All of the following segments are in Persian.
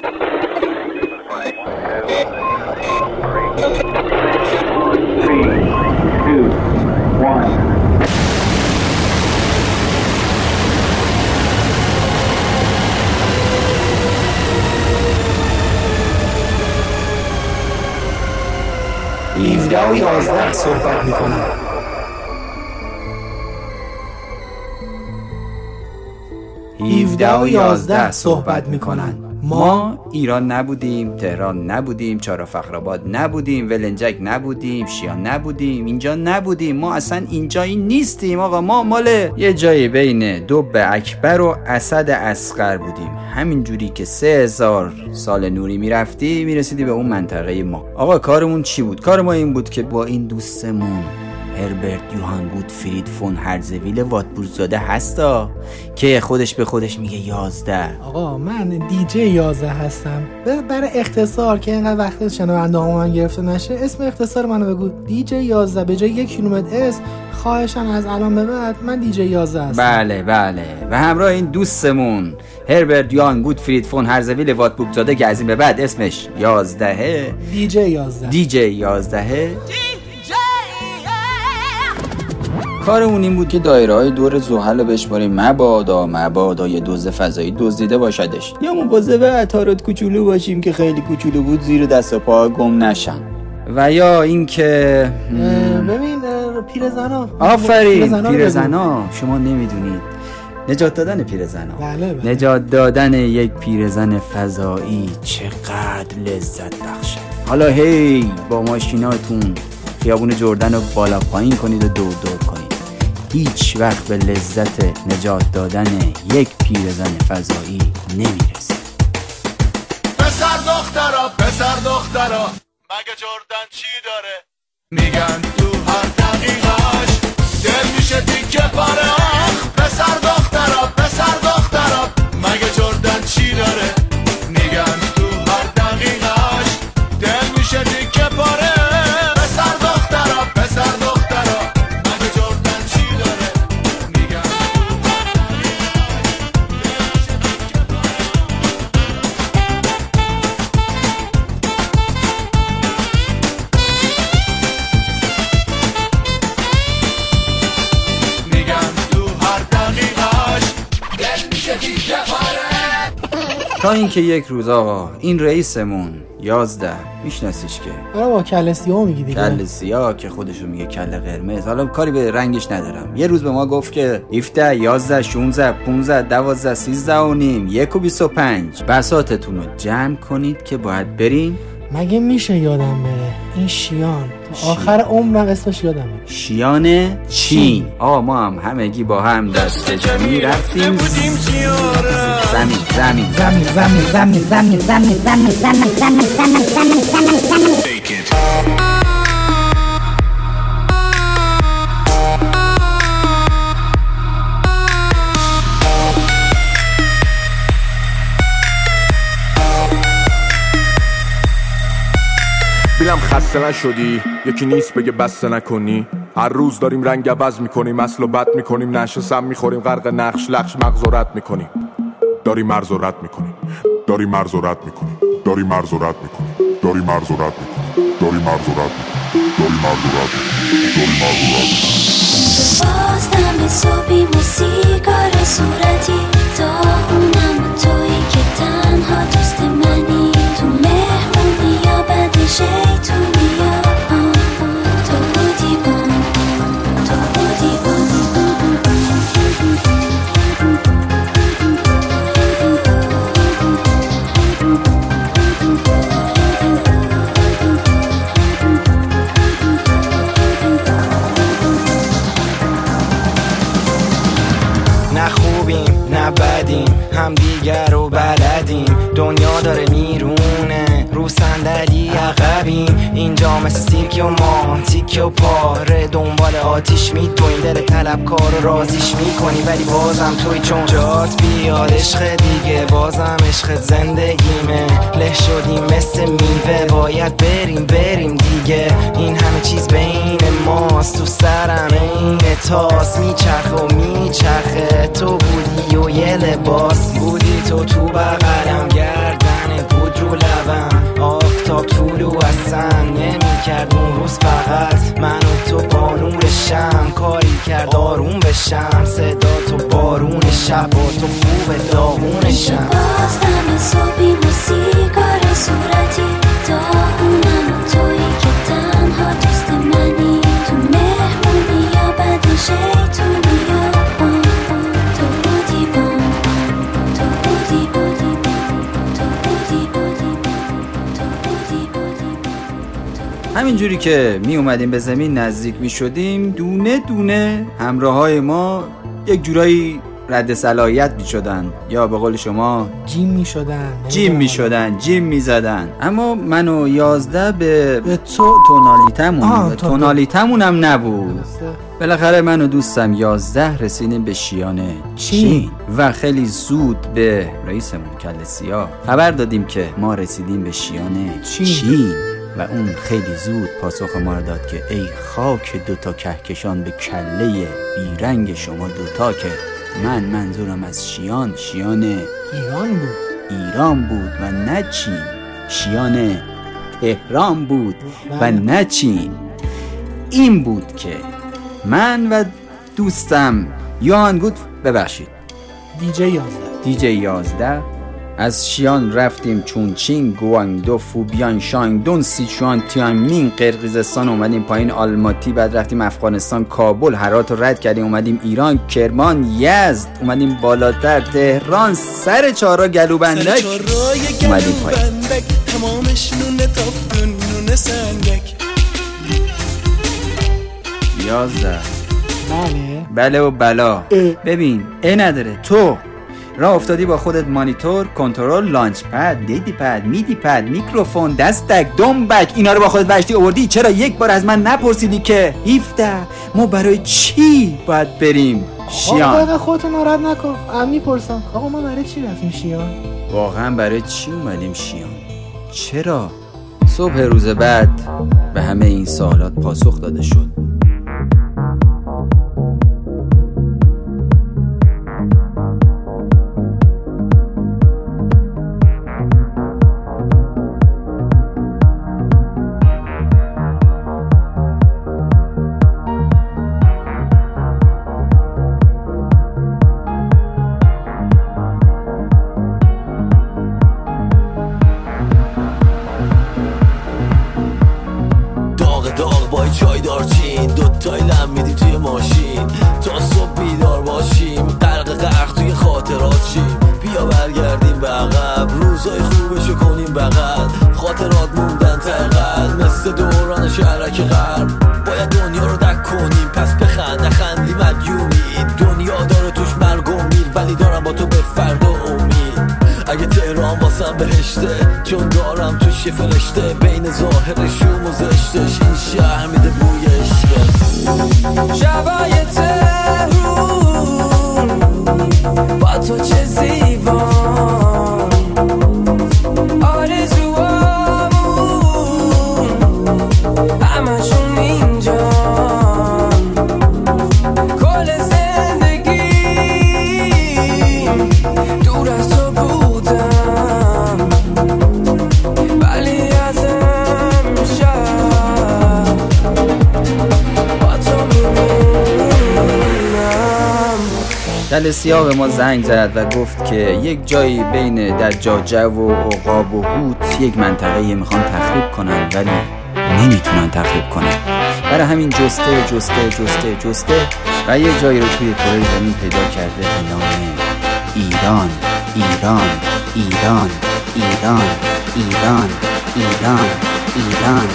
17 و 11 صحبت می‌کنم. 17 و 11 صحبت می‌کنن. ما ایران نبودیم تهران نبودیم چهار فخرآباد نبودیم ولنجک نبودیم شیان نبودیم اینجا نبودیم. ما اصلا اینجایی نیستیم آقا. ما مال یه جایی بین دب اکبر و اسد اسقر بودیم. همین جوری که سه هزار سال نوری می‌رفتی می‌رسیدی به اون منطقه ما. آقا کارمون چی بود؟ کار ما این بود که با این دوستمون هربرت یوهان گودفرید فون هرزویل واتبورزاده هستا؟ که خودش به خودش میگه یازده. آقا من دیجی 11 هستم. برای اختصار که اینقدر وقت شنونده من گرفته نشه اسم اختصار منو بگو. دیجی 11 به جای یک کیلومتر اس خواهشم از الان به بعد من دیجی 11 هستم. بله بله. و همراه این دوستمون هربرت یوهان گودفرید فون هرزویل واتبورزاده که از این به بعد اسمش یازدهه دیجی 11 دیجی یازدهه کارمون این بود که دایره های دور زحل رو بشماریم. مبادا مبادا یه دوز فضایی دزدیده باشدش. یا مواظب عطارات کوچولو باشیم که خیلی کوچولو بود زیر دست و پا گم نشن. و یا اینکه ببین پیرزنا. آفرین. پیرزنا شما نمی‌دونید. نجات دادن پیرزنا. بله بله. نجات دادن یک پیرزن فضایی چقدر لذت بخشه. حالا هی با ماشیناتون خیابون جردن رو بالا پایین کنید و دور دور کنید. هیچ وقت به لذت نجات دادن یک پیرزن فضایی نمی‌رسید پسر دخترا پسر دخترا. مگه جردن چی داره؟ میگن تو هر دقیقش دل میشه تیکه پاره. پسر دخترا پسر دخترا. مگه جردن چی داره؟ تا اینکه یک روز آقا این رئیسمون یازده میشناسیش که؟ آره با کل سیاه میگی دیگه. کل سیاه که خودشو میگه کل قرمز. حالا کاری به رنگش ندارم. یه روز به ما گفت که 17 11 16 15 12 13 و نیم یک و 25 بساتتون رو جمع کنید که باید بریم مگه میشه یادم بره این شیان آخر عمرم اسمش یادم میره شیان چین آقا ما هم همگی با هم دست جمعی رفتیم بودیم سیاره زمین زمین زمین زمین زمین زمین زمین زمین زمین زمین زمین زمین زمین زمین خسته نشدی؟ یکی نیست بگه بسته نکنی. هر روز داریم رنگ عوض می‌کنیم اصل و بد می‌کنیم نشه سم می‌خوریم غرق نقش لخش مغز و رد می‌کنیم. داری مرز و رد می‌کنیم. داری مرز و رد می‌کنیم. داری مرز و رد می‌کنیم. داری مرز و رد می‌کنیم. داری مرز و رد می‌کنیم. داری مرز و رد می‌کنیم. داری مرز و رد می‌کنیم. باز دم صبحی و سیگار صورتی. داغونم و تویی که تنها دوست منی. 谁同你游 دل طلبکار رو رازیش می‌کنی ولی بازم توی چون جات بیاد. عشق دیگه بازم عشق زندگیمه له شدیم مثل میوه باید بریم بریم دیگه. این همه چیز بین ماست تو سرم این تاس میچرخه و میچرخه. تو بودی و یه لباس. بودی تو تو بغلم من بود رو لبم. آفتاب تو رو اصلا نمی کرد اون روز فقط من و تو با نورشم کاری کرد آروم بشم. صدا تو بارون شب و تو خوب داغون شم باز دم صبحی موسیقار صورتی دار همینجوری که می اومدیم به زمین نزدیک می شدیم دونه دونه همراه های ما یک جورایی رد صلاحیت می شدن. یا به قول شما جیم می شدن. جیم می شدن جیم می زدن. اما من و یازده به به تو تونالیتمون تونالیتمون هم نبود. بالاخره من و دوستم یازده رسیدیم به شیان چین. و خیلی زود به رئیسمون کل سیاه خبر دادیم که ما رسیدیم به شیان چین. چین, و اون خیلی زود پاسخ ما رو داد که ای خاک دوتا کهکشان به کله بیرنگ شما دوتا که من منظورم از شیان شیان ایران بود. ایران بود و نه چین. شیان تهران بود و بله. نه چین. این بود که من و دوستم یوهان گود ببخشید. دیجی یازده. دیجی یازده. از شیان رفتیم چونچین گوانگدو فوبیان شانگدون سیچوان تیانمین قرقیزستان اومدیم پایین آلماتی بعد رفتیم افغانستان کابل هرات رو رد کردیم اومدیم ایران کرمان یزد اومدیم بالاتر تهران سر چهارا گلوبندک اومدیم پایین. بندک تمامش نونه تافتون نونه سنگک. یازده. بله. بله و بلا. ببین ای نداره. تو راه افتادی با خودت مانیتور کنترل لانچ پد لیدی پد میدی پد میکروفون دستک دنبک اینا رو با خودت وشتی آوردی؟ چرا یک بار از من نپرسیدی که 17 ما برای چی باید بریم؟ شیان. خودتو ناراحت نکن. من می‌پرسم. آقا ما برای چی رفتیم شیان؟ واقعا برای چی اومدیم شیان؟ چرا؟ صبح روز بعد به همه این سوالات پاسخ داده شد. دوتای لم میدیم توی ماشین. تا صبح بیدار باشیم. غرق غرق توی خاطرات شیم. بیا برگردیم به عقب روزای خوبشو کنیم بغل. خاطرات موندن تقل مثل دوران شهرک غرب. باید دنیا رو دک کنیم. پس بخند نخندی مدیونی دنیا داره توش مرگ و میر ولی دارم با تو به فردا امید. اگه تهران واسم بهشته چون دارم توش یه فرشته. بین ظاهرش و زشتش این شهر میده بوی عشقت شبای تهرون با تو چه زیبان دل سیاه به ما زنگ زد و گفت که یک جایی بین دجاجه و عقاب و هوت یک منطقه می‌خوان تخریب کنن ولی نمی‌تونن تخریب کنن برای همین جسته جسته جسته جسته و یه جایی رو توی کره زمین پیدا کرده به نام ایران ایران ایران ایران ایران ایران ایران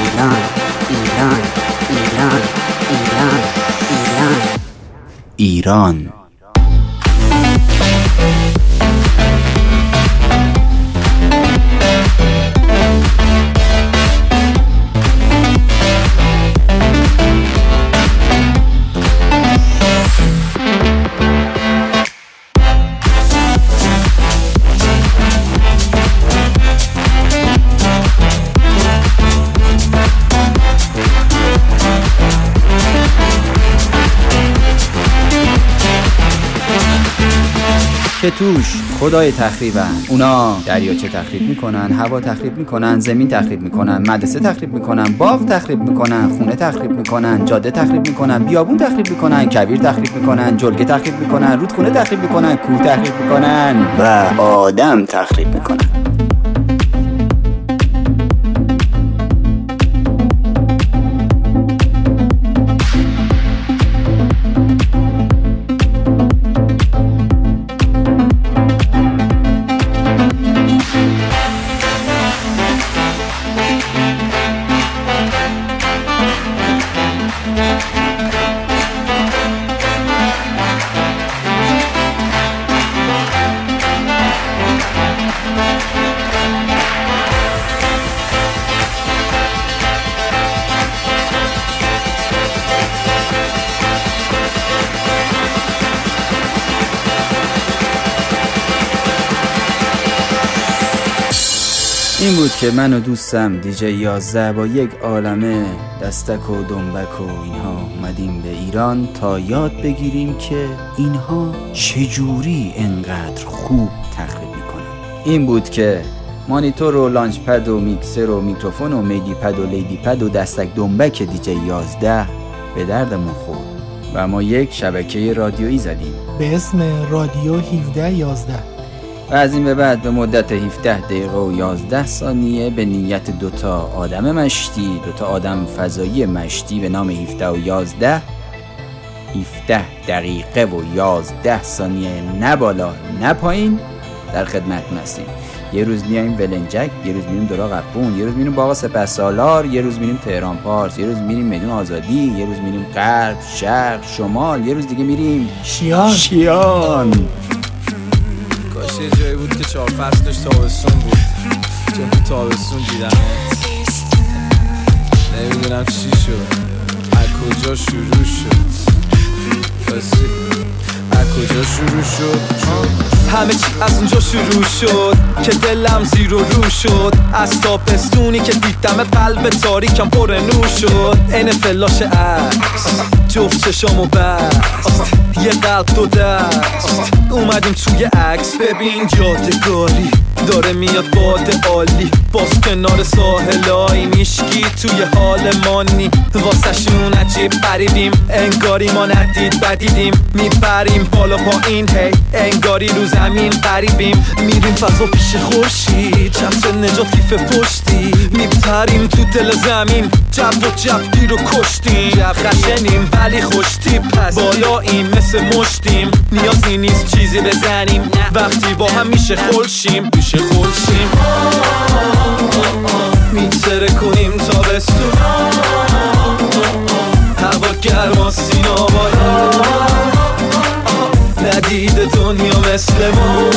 ایران ایران ایران ایران ایران ایران که توش خدای تخریبن اونا دریاچه تخریب می‌کنن هوا تخریب می‌کنن زمین تخریب می‌کنن مدرسه تخریب می‌کنن باغ تخریب می‌کنن خونه تخریب می‌کنن جاده تخریب می‌کنن بیابون تخریب می‌کنن کویر تخریب می‌کنن جلگه تخریب می‌کنن رودخونه تخریب می‌کنن کوه تخریب می‌کنن و آدم تخریب می‌کنن این بود که من و دوستم دیجی 11 با یک عالمه دستک و دنبک و اینها اومدیم به ایران تا یاد بگیریم که اینها چجوری انقدر خوب تخریب می‌کنن. این بود که مانیتور و launchpad و میکسر و میکروفون و MIDI pad و lady pad و دستک دنبک دیجی 11 به دردمون خورد. و ما یک شبکه رادیویی زدیم. به اسم رادیو 17 11 و از این به بعد به مدت 17 دقیقه و 11 ثانیه به نیت دوتا آدم مشتی دوتا آدم فضایی مشتی به نام 17 و 11 17 دقیقه و 11 ثانیه نه بالا نه پایین در خدمتتون هستیم. یه روز میایم ولنجک یه روز میریم درا قپون یه روز میریم باغ سپه سالار یه روز میریم تهران پارس یه روز میریم میدون آزادی یه روز میریم غرب شرق شمال یه روز دیگه میریم شیان. شیان. کاش یه جایی بود که چهار فصلش تابستون بود. چون تو تابستون دیدمت نمی‌دونم چی شد. از کجا شروع شد؟ راستی. از کجا شروع شد؟ همه چی از اونجا شروع شد که دلم زیر و رو شد. از تابستونی که دیدم قلب تاریکم پر نور شد. این فلاش عکس. جفت چشام بست. یه قلب دو دست اومدیم توی عکس ببین یادگاری داره میاد باد عالی باز کنار ساحلای میشکی توی حال مانی واسه شون عجیب قریبیم انگاری ما ندید بدیدیم میپریم بالا پایین هی انگاری رو زمین قریبیم میریم فضا پیش خورشید چتر نجات کیف پشتی میپریم تو دل زمین جو و جفتی رو کشتیم خشنیم ولی خوش تیپ هست بالاییم مثل مشتیم. نیازی نیست چیزی بزنیم. وقتی با هم میشه خلشیم. میشه خلشیم. میتره کنیم تابستون. هوا گرما سینا بالا. ندید دنیا مثل ما.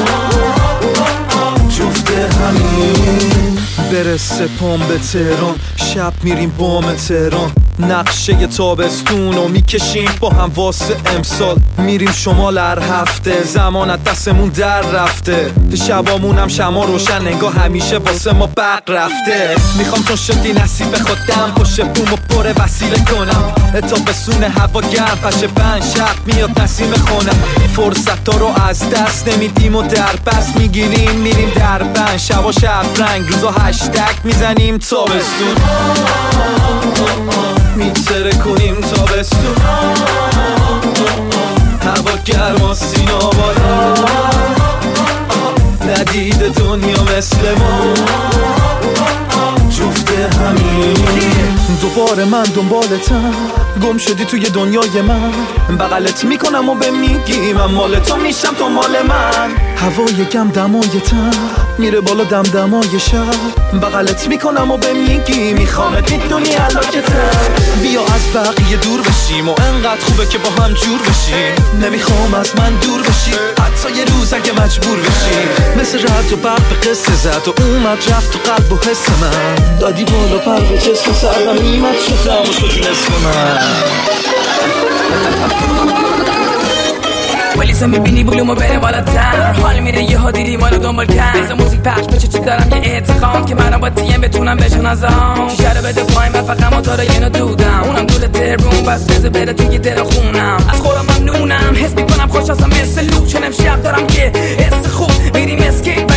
جفت همین. برسه پام به تهران. شب میریم بام تهران. نقشه تابستون رو می‌کشیم با هم واسه امسال. میریم شمال هر هفته زمانت دستمون در رفته. شبامونم شما روشن انگاه همیشه واسه ما برق رفته. می‌خوام چون شدی نصیب خودم پشت بوم و پر وسیله کنم. تابستون هوا گرم پشه بند شب میاد نسیم خونم فرصت رو از دست نمیدیم و در بست می‌گیریم. میریم در بند شب و شب رنگ روزا هشتک می‌زنیم تابستون. میتره کنیم تابستون. هوا گرما سینا بالا. ندید دنیا مثل ما. جفت همین. دوباره من دنبالتم گم شدی توی دنیای من. بغلت می‌کنم و به میگی من مال تو میشم تو مال من. هوای گم دمای تن. میره بالا دم دمای شب بغلت می‌کنم و به میگی میخوامت می‌دونی علاکتم بیا از بقیه دور بشیم و انقدر خوبه که با هم جور بشیم. نمی‌خوام از من دور بشی. حتی یه روز اگه مجبور بشی. مثل رد و برق به قصه زد و اومد رفت تو قلب و حس من. دادی بالا پر به جسم سرم نیمت شدم. و شدی نصف من. عکس می‌بینی بلومو بره بالاتر. حال میره یه ها دیدی مالو دنبال کرد. بزا موزیک پخش بشه چی دارم؟ یه اعتقام که منم با تیم بتونم بشنازم شیشه رو بده پایین من فقط موتور اینو دودم. اونم دول تربون بس بزه بره توی دل خونم. از خودم ممنونم حس می‌کنم خوش هستم مثل لوچ چون دارم که حس خوب. میریم اسکیت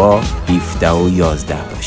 با 17 و 11